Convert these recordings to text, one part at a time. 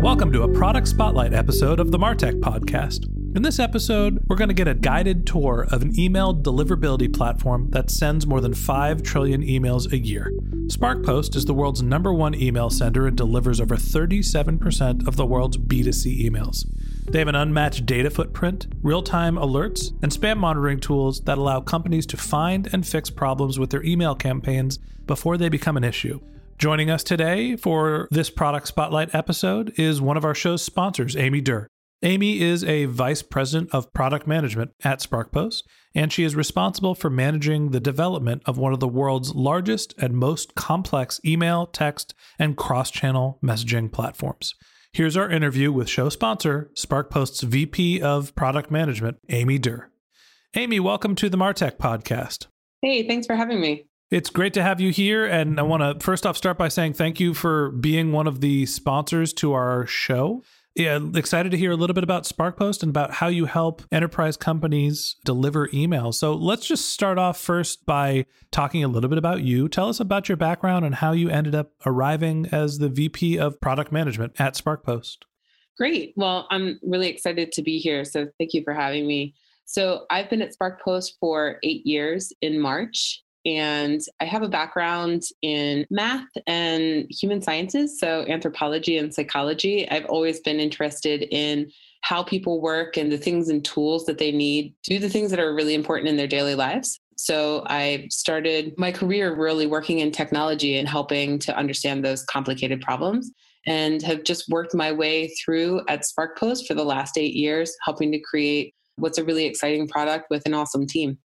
Welcome to a product spotlight episode of the Martech Podcast. In this episode, we're going to get a guided tour of an email deliverability platform that sends more than 5 trillion emails a year. SparkPost is the world's number one email sender and delivers over 37% of the world's B2C emails. They have an unmatched data footprint, real time alerts, and spam monitoring tools that allow companies to find and fix problems with their email campaigns before they become an issue. Joining us today for this product spotlight episode is one of our show's sponsors, Amie Durr. Amie is a vice president of product management at SparkPost, and she is responsible for managing the development of one of the world's largest and most complex email, text, and cross channel messaging platforms. Here's our interview with show sponsor, SparkPost's VP of Product Management, Amie Durr. Amie, welcome to the Martech podcast. Hey, thanks for having me. It's great to have you here. And I want to first off start by saying thank you for being one of the sponsors to our show. Yeah, excited to hear a little bit about SparkPost and about how you help enterprise companies deliver email. So let's just start off first by talking a little bit about you. Tell us about your background and how you ended up arriving as the VP of product management at SparkPost. Great. Well, I'm really excited to be here. So thank you for having me. So I've been at SparkPost for eight years in March and I have a background in math and human sciences, so anthropology and psychology. I've always been interested in how people work and the things and tools that they need to do the things that are really important in their daily lives. So I started my career really working in technology and helping to understand those complicated problems and have just worked my way through at SparkPost for the last eight years, helping to create what's a really exciting product with an awesome team.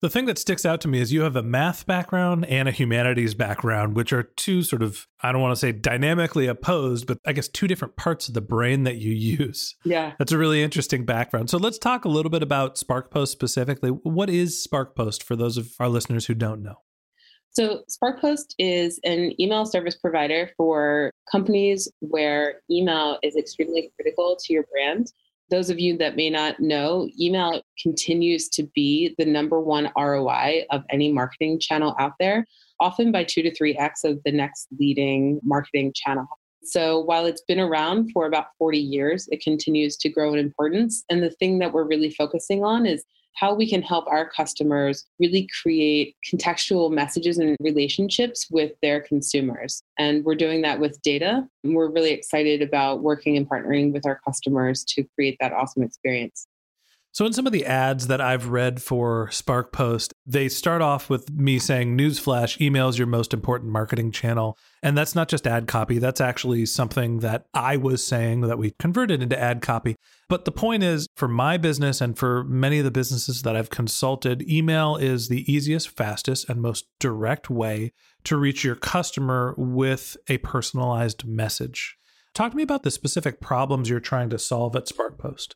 The thing that sticks out to me is you have a math background and a humanities background, which are two sort of, I don't want to say dynamically opposed, but I guess two different parts of the brain that you use. Yeah. That's a really interesting background. So let's talk a little bit about SparkPost specifically. What is SparkPost for those of our listeners who don't know? So, SparkPost is an email service provider for companies where email is extremely critical to your brand those of you that may not know, email continues to be the number one ROI of any marketing channel out there, often by two to three X of the next leading marketing channel. So while it's been around for about 40 years, it continues to grow in importance. And the thing that we're really focusing on is how we can help our customers really create contextual messages and relationships with their consumers. And we're doing that with data. And we're really excited about working and partnering with our customers to create that awesome experience. So, in some of the ads that I've read for SparkPost, they start off with me saying, Newsflash, email is your most important marketing channel. And that's not just ad copy, that's actually something that I was saying that we converted into ad copy. But the point is, for my business and for many of the businesses that I've consulted, email is the easiest, fastest, and most direct way to reach your customer with a personalized message. Talk to me about the specific problems you're trying to solve at SparkPost.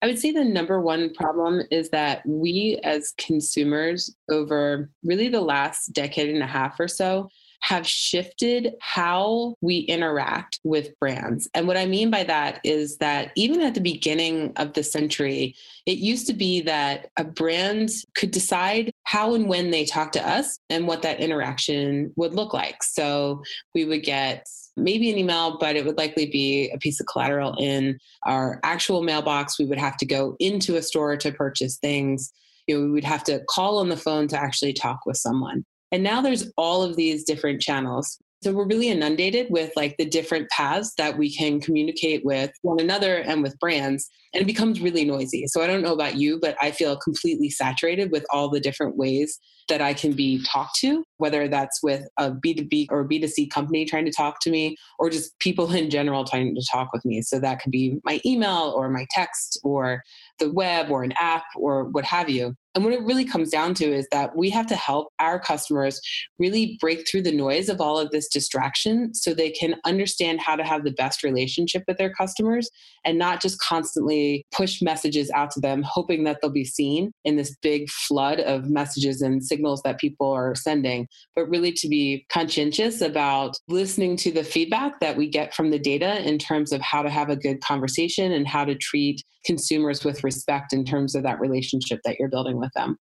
I would say the number one problem is that we as consumers over really the last decade and a half or so have shifted how we interact with brands. And what I mean by that is that even at the beginning of the century, it used to be that a brand could decide how and when they talk to us and what that interaction would look like. So we would get maybe an email, but it would likely be a piece of collateral in our actual mailbox. We would have to go into a store to purchase things. You know, we would have to call on the phone to actually talk with someone. And now there's all of these different channels. So we're really inundated with like the different paths that we can communicate with one another and with brands. And it becomes really noisy. So I don't know about you, but I feel completely saturated with all the different ways that I can be talked to, whether that's with a B2B or B2C company trying to talk to me, or just people in general trying to talk with me. So that could be my email or my text or the web or an app or what have you. And what it really comes down to is that we have to help our customers really break through the noise of all of this distraction so they can understand how to have the best relationship with their customers and not just constantly push messages out to them, hoping that they'll be seen in this big flood of messages and signals that people are sending, but really to be conscientious about listening to the feedback that we get from the data in terms of how to have a good conversation and how to treat consumers with respect in terms of that relationship that you're building with them.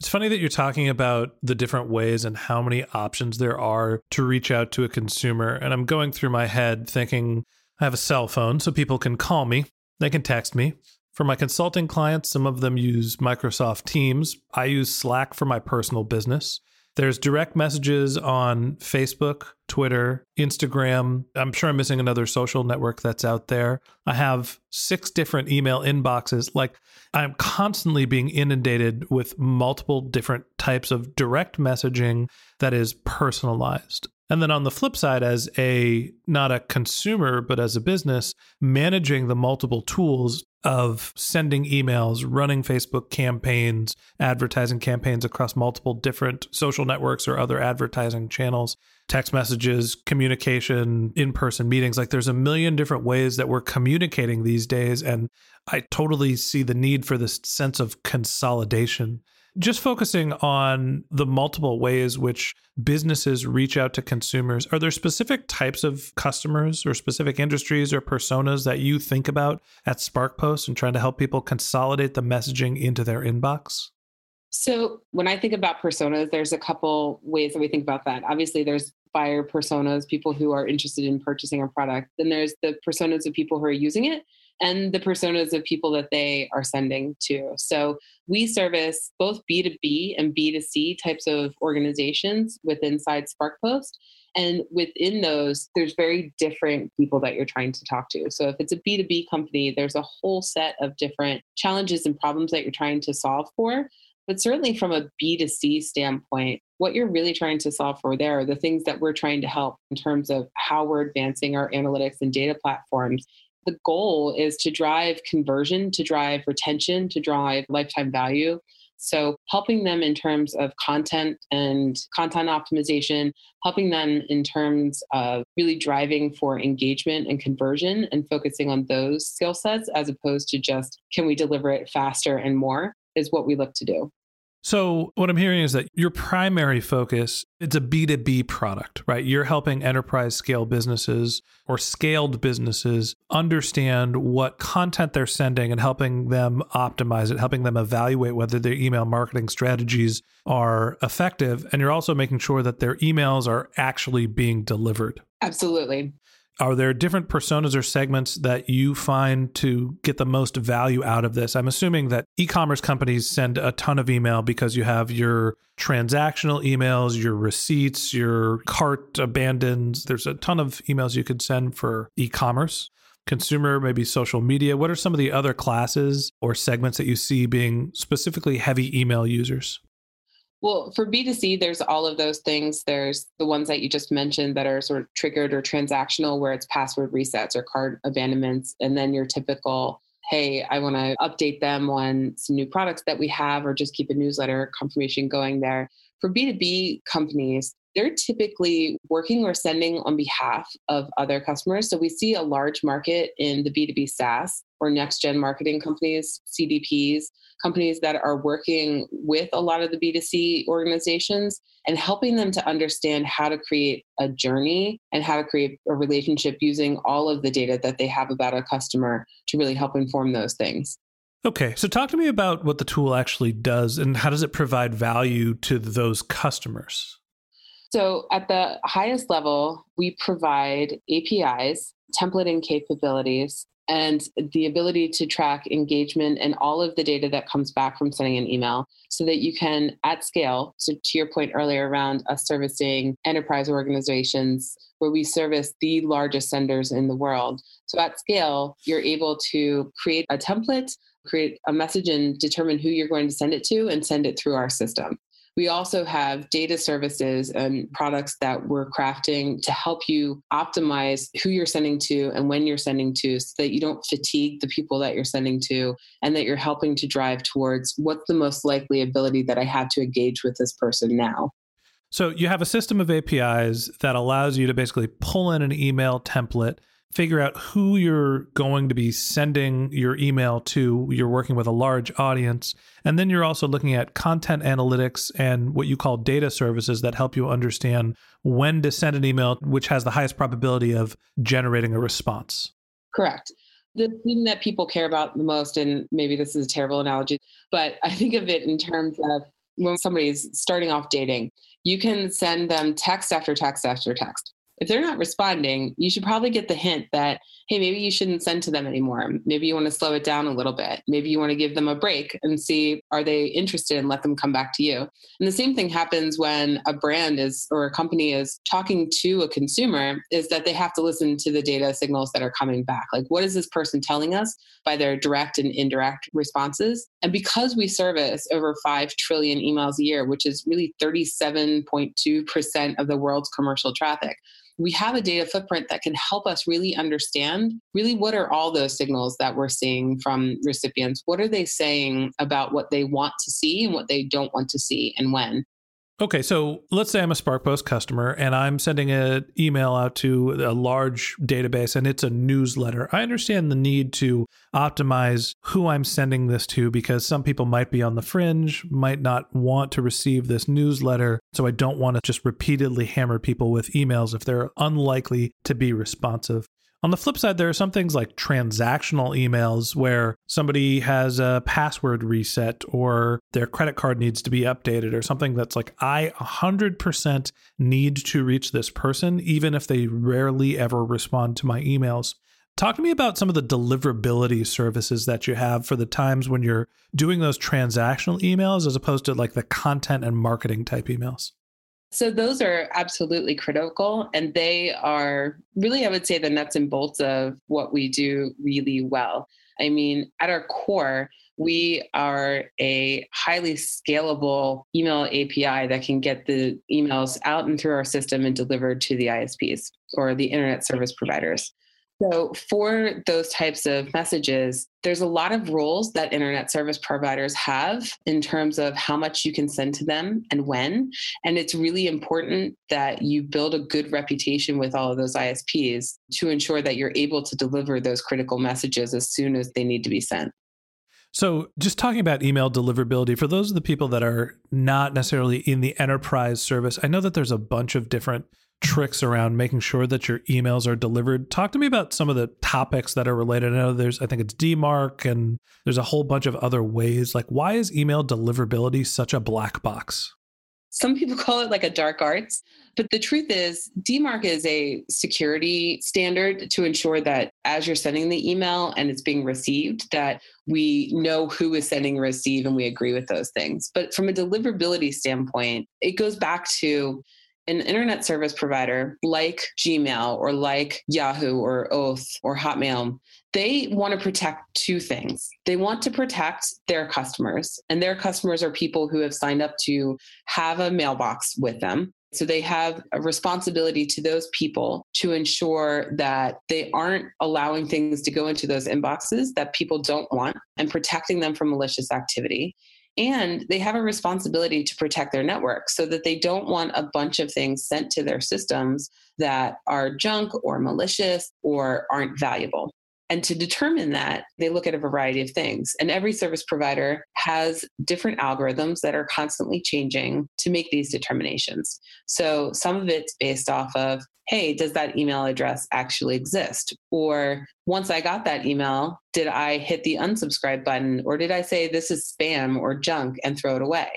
It's funny that you're talking about the different ways and how many options there are to reach out to a consumer. And I'm going through my head thinking, I have a cell phone, so people can call me, they can text me. For my consulting clients, some of them use Microsoft Teams. I use Slack for my personal business. There's direct messages on Facebook, Twitter, Instagram. I'm sure I'm missing another social network that's out there. I have six different email inboxes. Like I'm constantly being inundated with multiple different types of direct messaging that is personalized. And then on the flip side, as a not a consumer, but as a business, managing the multiple tools of sending emails, running Facebook campaigns, advertising campaigns across multiple different social networks or other advertising channels, text messages, communication, in person meetings. Like there's a million different ways that we're communicating these days. And I totally see the need for this sense of consolidation just focusing on the multiple ways which businesses reach out to consumers, are there specific types of customers or specific industries or personas that you think about at SparkPost and trying to help people consolidate the messaging into their inbox? So, when I think about personas, there's a couple ways that we think about that. Obviously, there's buyer personas, people who are interested in purchasing a product. Then there's the personas of people who are using it and the personas of people that they are sending to. So we service both B2B and B2C types of organizations within inside SparkPost. And within those, there's very different people that you're trying to talk to. So if it's a B2B company, there's a whole set of different challenges and problems that you're trying to solve for. But certainly from a B2C standpoint, what you're really trying to solve for there are the things that we're trying to help in terms of how we're advancing our analytics and data platforms the goal is to drive conversion, to drive retention, to drive lifetime value. So, helping them in terms of content and content optimization, helping them in terms of really driving for engagement and conversion and focusing on those skill sets as opposed to just can we deliver it faster and more is what we look to do. So what I'm hearing is that your primary focus it's a B2B product, right? You're helping enterprise scale businesses or scaled businesses understand what content they're sending and helping them optimize it, helping them evaluate whether their email marketing strategies are effective and you're also making sure that their emails are actually being delivered. Absolutely are there different personas or segments that you find to get the most value out of this? I'm assuming that e commerce companies send a ton of email because you have your transactional emails, your receipts, your cart abandons. There's a ton of emails you could send for e commerce. Consumer, maybe social media. What are some of the other classes or segments that you see being specifically heavy email users? Well, for B2C, there's all of those things. There's the ones that you just mentioned that are sort of triggered or transactional, where it's password resets or card abandonments. And then your typical, hey, I want to update them on some new products that we have, or just keep a newsletter confirmation going there. For B2B companies, they're typically working or sending on behalf of other customers. So we see a large market in the B2B SaaS or next gen marketing companies, CDPs, companies that are working with a lot of the B2C organizations and helping them to understand how to create a journey and how to create a relationship using all of the data that they have about a customer to really help inform those things. Okay, so talk to me about what the tool actually does and how does it provide value to those customers? So, at the highest level, we provide APIs, templating capabilities, and the ability to track engagement and all of the data that comes back from sending an email so that you can, at scale, so to your point earlier around us servicing enterprise organizations where we service the largest senders in the world. So, at scale, you're able to create a template, create a message, and determine who you're going to send it to and send it through our system. We also have data services and products that we're crafting to help you optimize who you're sending to and when you're sending to so that you don't fatigue the people that you're sending to and that you're helping to drive towards what's the most likely ability that I have to engage with this person now. So you have a system of APIs that allows you to basically pull in an email template figure out who you're going to be sending your email to. You're working with a large audience. And then you're also looking at content analytics and what you call data services that help you understand when to send an email, which has the highest probability of generating a response. Correct. The thing that people care about the most, and maybe this is a terrible analogy, but I think of it in terms of when somebody's starting off dating, you can send them text after text after text if they're not responding, you should probably get the hint that, hey, maybe you shouldn't send to them anymore. Maybe you want to slow it down a little bit. Maybe you want to give them a break and see are they interested and let them come back to you. And the same thing happens when a brand is or a company is talking to a consumer is that they have to listen to the data signals that are coming back. Like what is this person telling us by their direct and indirect responses? And because we service over 5 trillion emails a year, which is really 37.2% of the world's commercial traffic, we have a data footprint that can help us really understand really what are all those signals that we're seeing from recipients. What are they saying about what they want to see and what they don't want to see and when Okay, so let's say I'm a SparkPost customer and I'm sending an email out to a large database and it's a newsletter. I understand the need to optimize who I'm sending this to because some people might be on the fringe, might not want to receive this newsletter. So I don't want to just repeatedly hammer people with emails if they're unlikely to be responsive. On the flip side, there are some things like transactional emails where somebody has a password reset or their credit card needs to be updated or something that's like, I 100% need to reach this person, even if they rarely ever respond to my emails. Talk to me about some of the deliverability services that you have for the times when you're doing those transactional emails as opposed to like the content and marketing type emails. So those are absolutely critical and they are really I would say the nuts and bolts of what we do really well. I mean, at our core, we are a highly scalable email API that can get the emails out and through our system and delivered to the ISPs or the internet service providers. So, for those types of messages, there's a lot of rules that internet service providers have in terms of how much you can send to them and when. And it's really important that you build a good reputation with all of those ISPs to ensure that you're able to deliver those critical messages as soon as they need to be sent. So, just talking about email deliverability, for those of the people that are not necessarily in the enterprise service, I know that there's a bunch of different tricks around making sure that your emails are delivered. Talk to me about some of the topics that are related. I know there's, I think it's DMARC, and there's a whole bunch of other ways. Like, why is email deliverability such a black box? Some people call it like a dark arts. But the truth is, DMARC is a security standard to ensure that as you're sending the email and it's being received, that we know who is sending receive and we agree with those things. But from a deliverability standpoint, it goes back to an internet service provider like Gmail or like Yahoo or Oath or Hotmail, they want to protect two things. They want to protect their customers, and their customers are people who have signed up to have a mailbox with them. So they have a responsibility to those people to ensure that they aren't allowing things to go into those inboxes that people don't want and protecting them from malicious activity. And they have a responsibility to protect their network so that they don't want a bunch of things sent to their systems that are junk or malicious or aren't valuable. And to determine that, they look at a variety of things. And every service provider has different algorithms that are constantly changing to make these determinations. So some of it's based off of, hey, does that email address actually exist? Or once I got that email, did I hit the unsubscribe button or did I say this is spam or junk and throw it away?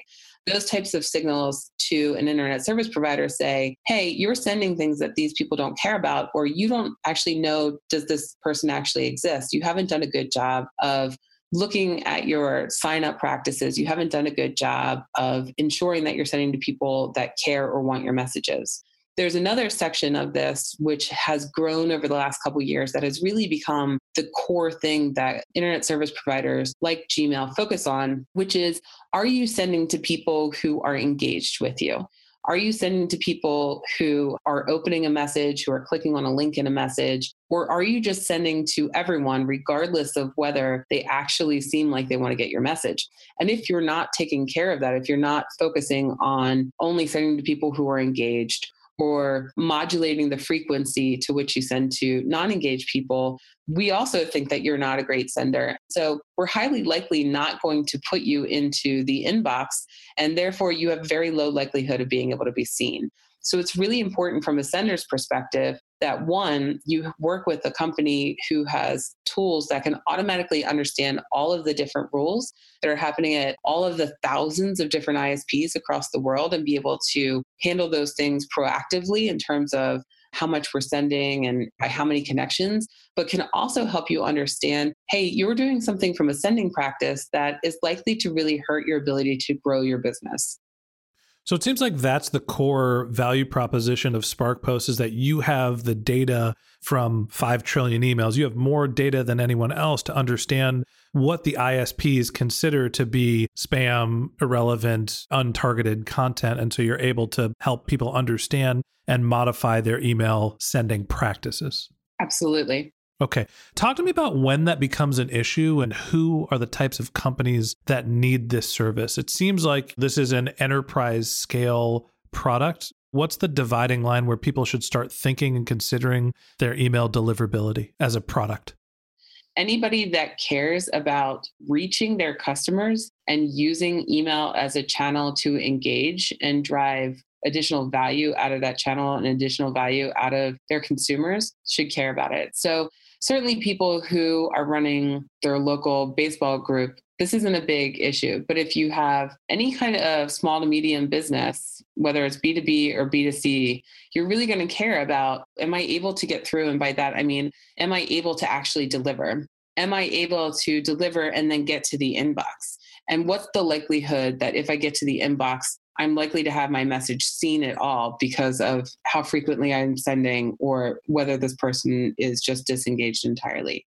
those types of signals to an internet service provider say, hey, you're sending things that these people don't care about, or you don't actually know, does this person actually exist? You haven't done a good job of looking at your sign up practices. You haven't done a good job of ensuring that you're sending to people that care or want your messages. There's another section of this which has grown over the last couple years that has really become the core thing that internet service providers like Gmail focus on, which is are you sending to people who are engaged with you? Are you sending to people who are opening a message, who are clicking on a link in a message? Or are you just sending to everyone, regardless of whether they actually seem like they want to get your message? And if you're not taking care of that, if you're not focusing on only sending to people who are engaged, or modulating the frequency to which you send to non engaged people, we also think that you're not a great sender. So we're highly likely not going to put you into the inbox, and therefore you have very low likelihood of being able to be seen. So it's really important from a sender's perspective that one, you work with a company who has tools that can automatically understand all of the different rules that are happening at all of the thousands of different ISPs across the world and be able to handle those things proactively in terms of how much we're sending and by how many connections, but can also help you understand hey, you're doing something from a sending practice that is likely to really hurt your ability to grow your business. So it seems like that's the core value proposition of SparkPost is that you have the data from 5 trillion emails. You have more data than anyone else to understand what the ISPs consider to be spam, irrelevant, untargeted content. And so you're able to help people understand and modify their email sending practices. Absolutely. Okay. Talk to me about when that becomes an issue and who are the types of companies that need this service. It seems like this is an enterprise scale product. What's the dividing line where people should start thinking and considering their email deliverability as a product? Anybody that cares about reaching their customers and using email as a channel to engage and drive additional value out of that channel and additional value out of their consumers should care about it. So certainly people who are running their local baseball group, this isn't a big issue. But if you have any kind of small to medium business, whether it's B2B or B2C, you're really going to care about am I able to get through? And by that, I mean, am I able to actually deliver? Am I able to deliver and then get to the inbox? And what's the likelihood that if I get to the inbox, I'm likely to have my message seen at all because of how frequently I'm sending or whether this person is just disengaged entirely.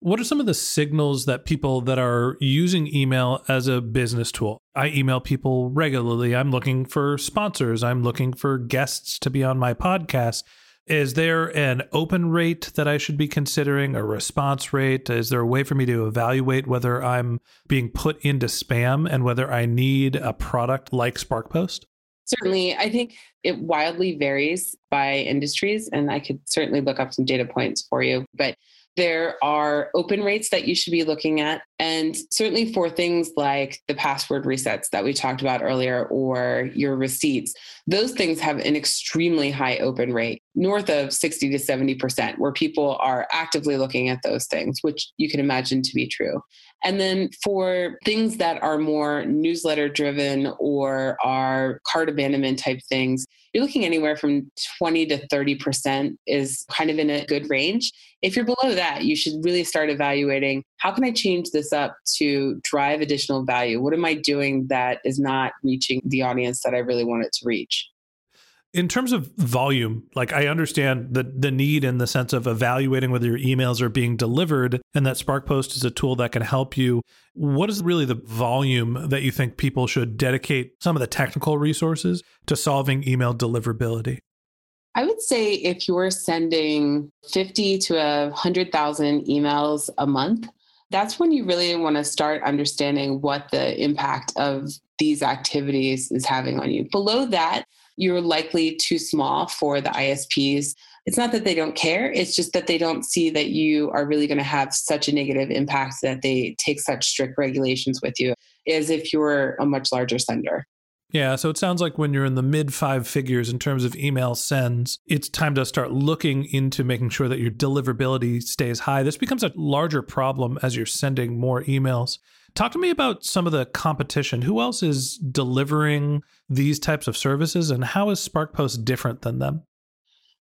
What are some of the signals that people that are using email as a business tool? I email people regularly. I'm looking for sponsors. I'm looking for guests to be on my podcast. Is there an open rate that I should be considering, a response rate? Is there a way for me to evaluate whether I'm being put into spam and whether I need a product like SparkPost? Certainly. I think it wildly varies by industries, and I could certainly look up some data points for you. But there are open rates that you should be looking at. And certainly for things like the password resets that we talked about earlier or your receipts, those things have an extremely high open rate, north of 60 to 70%, where people are actively looking at those things, which you can imagine to be true. And then for things that are more newsletter driven or are cart abandonment type things, you're looking anywhere from 20 to 30% is kind of in a good range. If you're below that, you should really start evaluating how can I change this up to drive additional value? What am I doing that is not reaching the audience that I really want it to reach? In terms of volume, like I understand the the need in the sense of evaluating whether your emails are being delivered and that SparkPost is a tool that can help you. What is really the volume that you think people should dedicate some of the technical resources to solving email deliverability? I would say if you're sending 50 to 100,000 emails a month, that's when you really want to start understanding what the impact of these activities is having on you. Below that, you're likely too small for the ISPs. it's not that they don't care, it's just that they don't see that you are really going to have such a negative impact that they take such strict regulations with you as if you're a much larger sender. Yeah, so it sounds like when you're in the mid five figures in terms of email sends, it's time to start looking into making sure that your deliverability stays high. This becomes a larger problem as you're sending more emails. Talk to me about some of the competition. Who else is delivering these types of services and how is SparkPost different than them?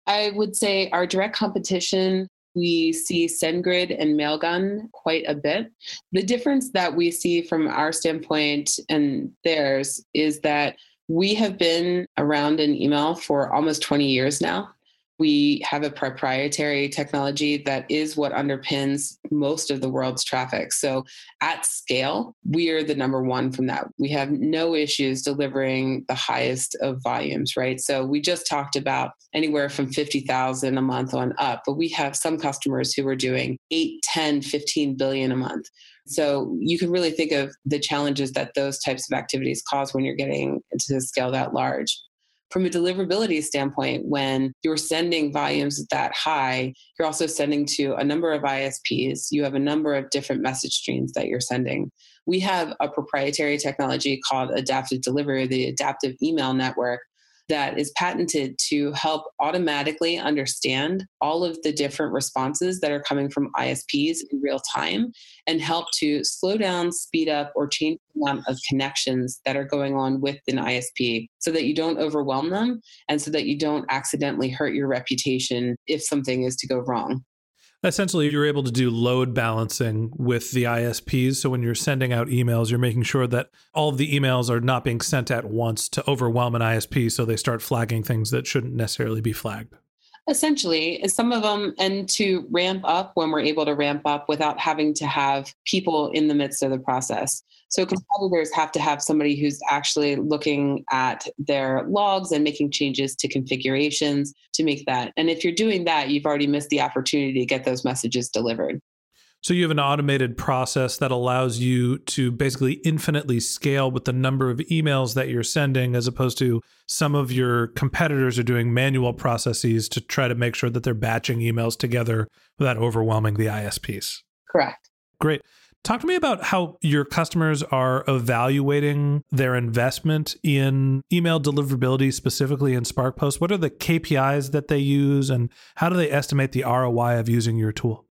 I would say our direct competition, we see SendGrid and Mailgun quite a bit. The difference that we see from our standpoint and theirs is that we have been around in email for almost 20 years now. We have a proprietary technology that is what underpins most of the world's traffic. So, at scale, we are the number one from that. We have no issues delivering the highest of volumes, right? So, we just talked about anywhere from 50,000 a month on up, but we have some customers who are doing 8, 10, 15 billion a month. So you can really think of the challenges that those types of activities cause when you're getting to scale that large from a deliverability standpoint, when you're sending volumes that high, you're also sending to a number of ISPs. You have a number of different message streams that you're sending. We have a proprietary technology called adaptive delivery, the adaptive email network, that is patented to help automatically understand all of the different responses that are coming from ISPs in real time and help to slow down, speed up, or change the amount of connections that are going on with an ISP so that you don't overwhelm them and so that you don't accidentally hurt your reputation if something is to go wrong. Essentially, you're able to do load balancing with the ISPs. So when you're sending out emails, you're making sure that all of the emails are not being sent at once to overwhelm an ISP so they start flagging things that shouldn't necessarily be flagged. Essentially, some of them, and to ramp up when we're able to ramp up without having to have people in the midst of the process. So competitors have to have somebody who's actually looking at their logs and making changes to configurations to make that. And if you're doing that, you've already missed the opportunity to get those messages delivered. So you have an automated process that allows you to basically infinitely scale with the number of emails that you're sending, as opposed to some of your competitors are doing manual processes to try to make sure that they're batching emails together without overwhelming the ISPs. Correct. Great. Talk to me about how your customers are evaluating their investment in email deliverability, specifically in SparkPost. What are the KPIs that they use, and how do they estimate the ROI of using your tool?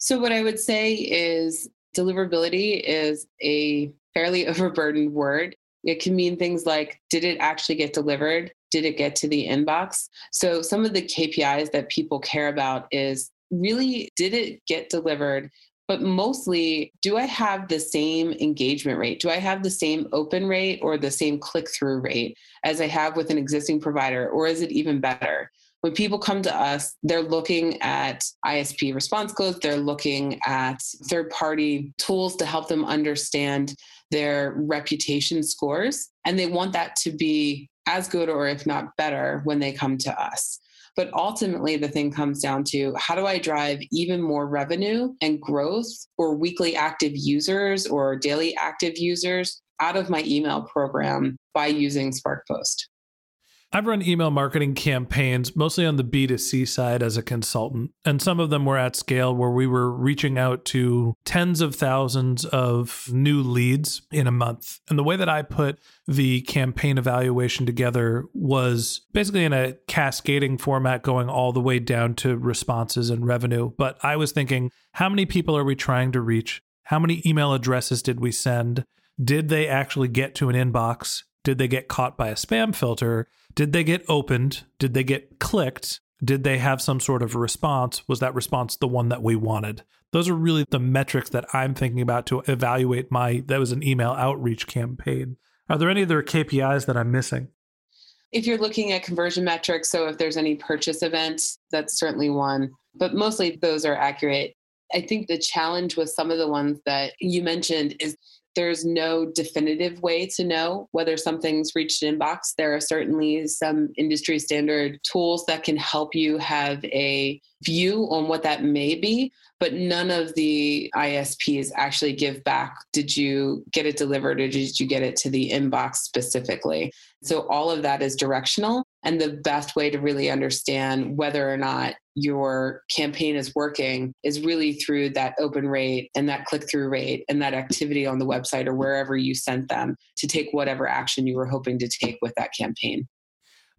So, what I would say is deliverability is a fairly overburdened word. It can mean things like did it actually get delivered? Did it get to the inbox? So, some of the KPIs that people care about is really did it get delivered? But mostly, do I have the same engagement rate? Do I have the same open rate or the same click through rate as I have with an existing provider? Or is it even better? When people come to us, they're looking at ISP response codes, they're looking at third party tools to help them understand their reputation scores. And they want that to be as good or if not better when they come to us. But ultimately, the thing comes down to how do I drive even more revenue and growth or weekly active users or daily active users out of my email program by using SparkPost? I've run email marketing campaigns mostly on the B2C side as a consultant. And some of them were at scale where we were reaching out to tens of thousands of new leads in a month. And the way that I put the campaign evaluation together was basically in a cascading format going all the way down to responses and revenue. But I was thinking, how many people are we trying to reach? How many email addresses did we send? Did they actually get to an inbox? Did they get caught by a spam filter? Did they get opened? Did they get clicked? Did they have some sort of response? Was that response the one that we wanted? Those are really the metrics that I'm thinking about to evaluate my that was an email outreach campaign. Are there any other KPIs that I'm missing? If you're looking at conversion metrics, so if there's any purchase events, that's certainly one, but mostly those are accurate. I think the challenge with some of the ones that you mentioned is there's no definitive way to know whether something's reached an inbox. There are certainly some industry standard tools that can help you have a view on what that may be, but none of the ISPs actually give back did you get it delivered or did you get it to the inbox specifically? So all of that is directional. And the best way to really understand whether or not your campaign is working is really through that open rate and that click through rate and that activity on the website or wherever you sent them to take whatever action you were hoping to take with that campaign.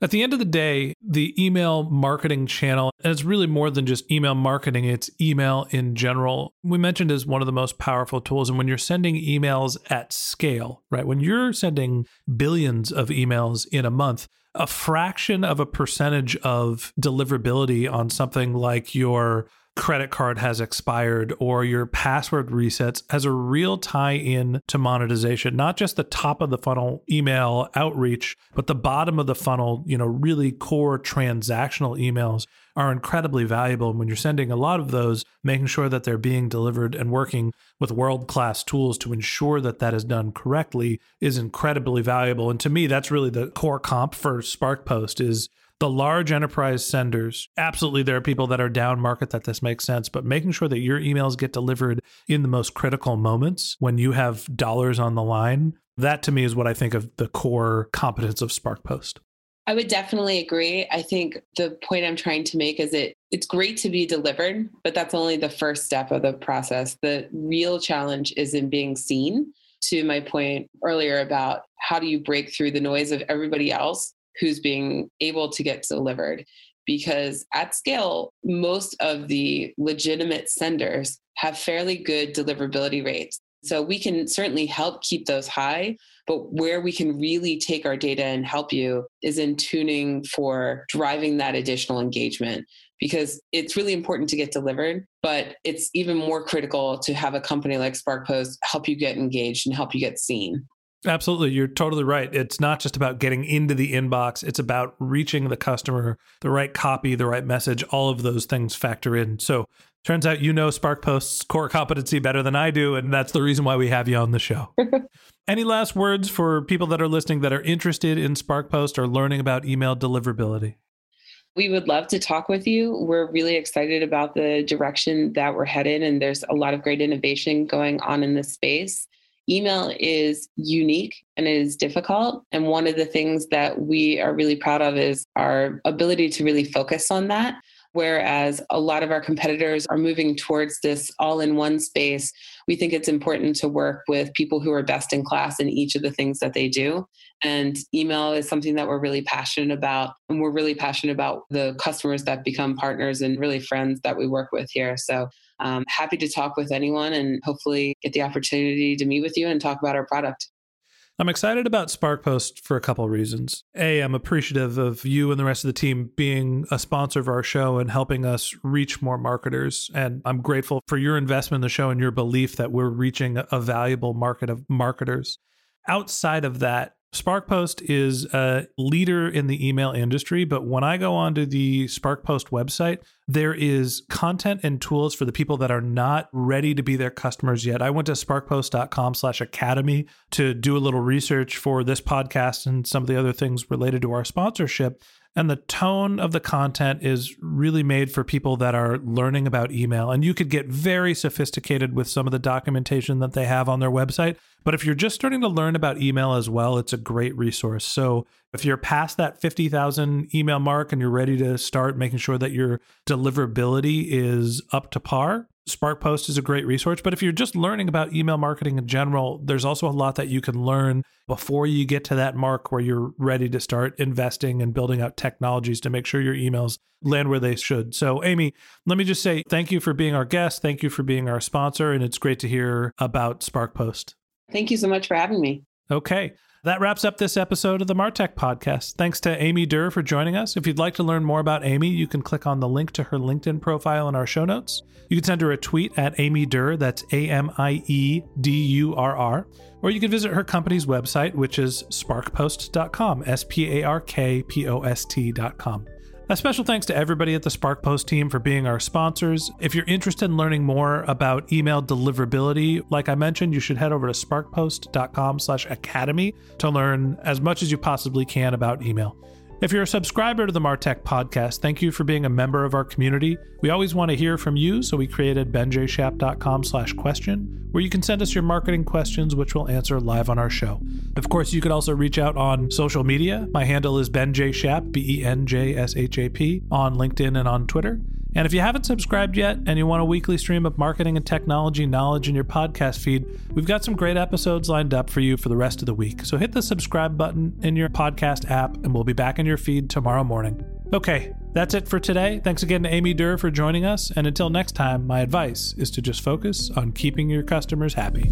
At the end of the day, the email marketing channel, and it's really more than just email marketing, it's email in general. We mentioned as one of the most powerful tools. And when you're sending emails at scale, right, when you're sending billions of emails in a month, a fraction of a percentage of deliverability on something like your credit card has expired or your password resets has a real tie in to monetization not just the top of the funnel email outreach but the bottom of the funnel you know really core transactional emails are incredibly valuable and when you're sending a lot of those making sure that they're being delivered and working with world class tools to ensure that that is done correctly is incredibly valuable. And to me that's really the core comp for sparkpost is the large enterprise senders, absolutely there are people that are down market that this makes sense, but making sure that your emails get delivered in the most critical moments when you have dollars on the line, that to me is what I think of the core competence of SparkPost. I would definitely agree. I think the point I'm trying to make is it it's great to be delivered, but that's only the first step of the process. The real challenge is in being seen. To my point earlier about how do you break through the noise of everybody else who's being able to get delivered. Because at scale, most of the legitimate senders have fairly good deliverability rates. So we can certainly help keep those high, but where we can really take our data and help you is in tuning for driving that additional engagement because it's really important to get delivered, but it's even more critical to have a company like SparkPost help you get engaged and help you get seen. Absolutely. You're totally right. It's not just about getting into the inbox, it's about reaching the customer, the right copy, the right message. All of those things factor in. So, turns out you know SparkPost's core competency better than I do. And that's the reason why we have you on the show. Any last words for people that are listening that are interested in SparkPost or learning about email deliverability? We would love to talk with you. We're really excited about the direction that we're headed, and there's a lot of great innovation going on in this space email is unique and it is difficult. And one of the things that we are really proud of is our ability to really focus on that. Whereas a lot of our competitors are moving towards this all in one space, we think it's important to work with people who are best in class in each of the things that they do. And email is something that we're really passionate about. And we're really passionate about the customers that become partners and really friends that we work with here. So um, happy to talk with anyone and hopefully get the opportunity to meet with you and talk about our product. I'm excited about SparkPost for a couple of reasons. A, I'm appreciative of you and the rest of the team being a sponsor of our show and helping us reach more marketers. And I'm grateful for your investment in the show and your belief that we're reaching a valuable market of marketers. Outside of that, SparkPost is a leader in the email industry, but when I go onto the SparkPost website, there is content and tools for the people that are not ready to be their customers yet. I went to sparkpost.com slash academy to do a little research for this podcast and some of the other things related to our sponsorship. And the tone of the content is really made for people that are learning about email. And you could get very sophisticated with some of the documentation that they have on their website. But if you're just starting to learn about email as well, it's a great resource. So if you're past that 50,000 email mark and you're ready to start making sure that your deliverability is up to par, SparkPost is a great resource. But if you're just learning about email marketing in general, there's also a lot that you can learn before you get to that mark where you're ready to start investing and building out technologies to make sure your emails land where they should. So, Amie, let me just say thank you for being our guest. Thank you for being our sponsor. And it's great to hear about SparkPost. Thank you so much for having me. Okay. That wraps up this episode of the Martech podcast. Thanks to Amie Durr for joining us. If you'd like to learn more about Amie, you can click on the link to her LinkedIn profile in our show notes. You can send her a tweet at Amie Durr, that's A M I E D U R R, or you can visit her company's website, which is sparkpost.com, S P A R K P O S T.com. A special thanks to everybody at the SparkPost team for being our sponsors. If you're interested in learning more about email deliverability, like I mentioned, you should head over to sparkpost.com slash academy to learn as much as you possibly can about email. If you're a subscriber to the Martech podcast, thank you for being a member of our community. We always want to hear from you, so we created benjshap.com slash question, where you can send us your marketing questions, which we'll answer live on our show. Of course, you could also reach out on social media. My handle is benjshap, B-E-N-J-S-H-A-P, on LinkedIn and on Twitter. And if you haven't subscribed yet and you want a weekly stream of marketing and technology knowledge in your podcast feed, we've got some great episodes lined up for you for the rest of the week. So hit the subscribe button in your podcast app, and we'll be back in your feed tomorrow morning. Okay, that's it for today. Thanks again to Amie Durr for joining us. And until next time, my advice is to just focus on keeping your customers happy.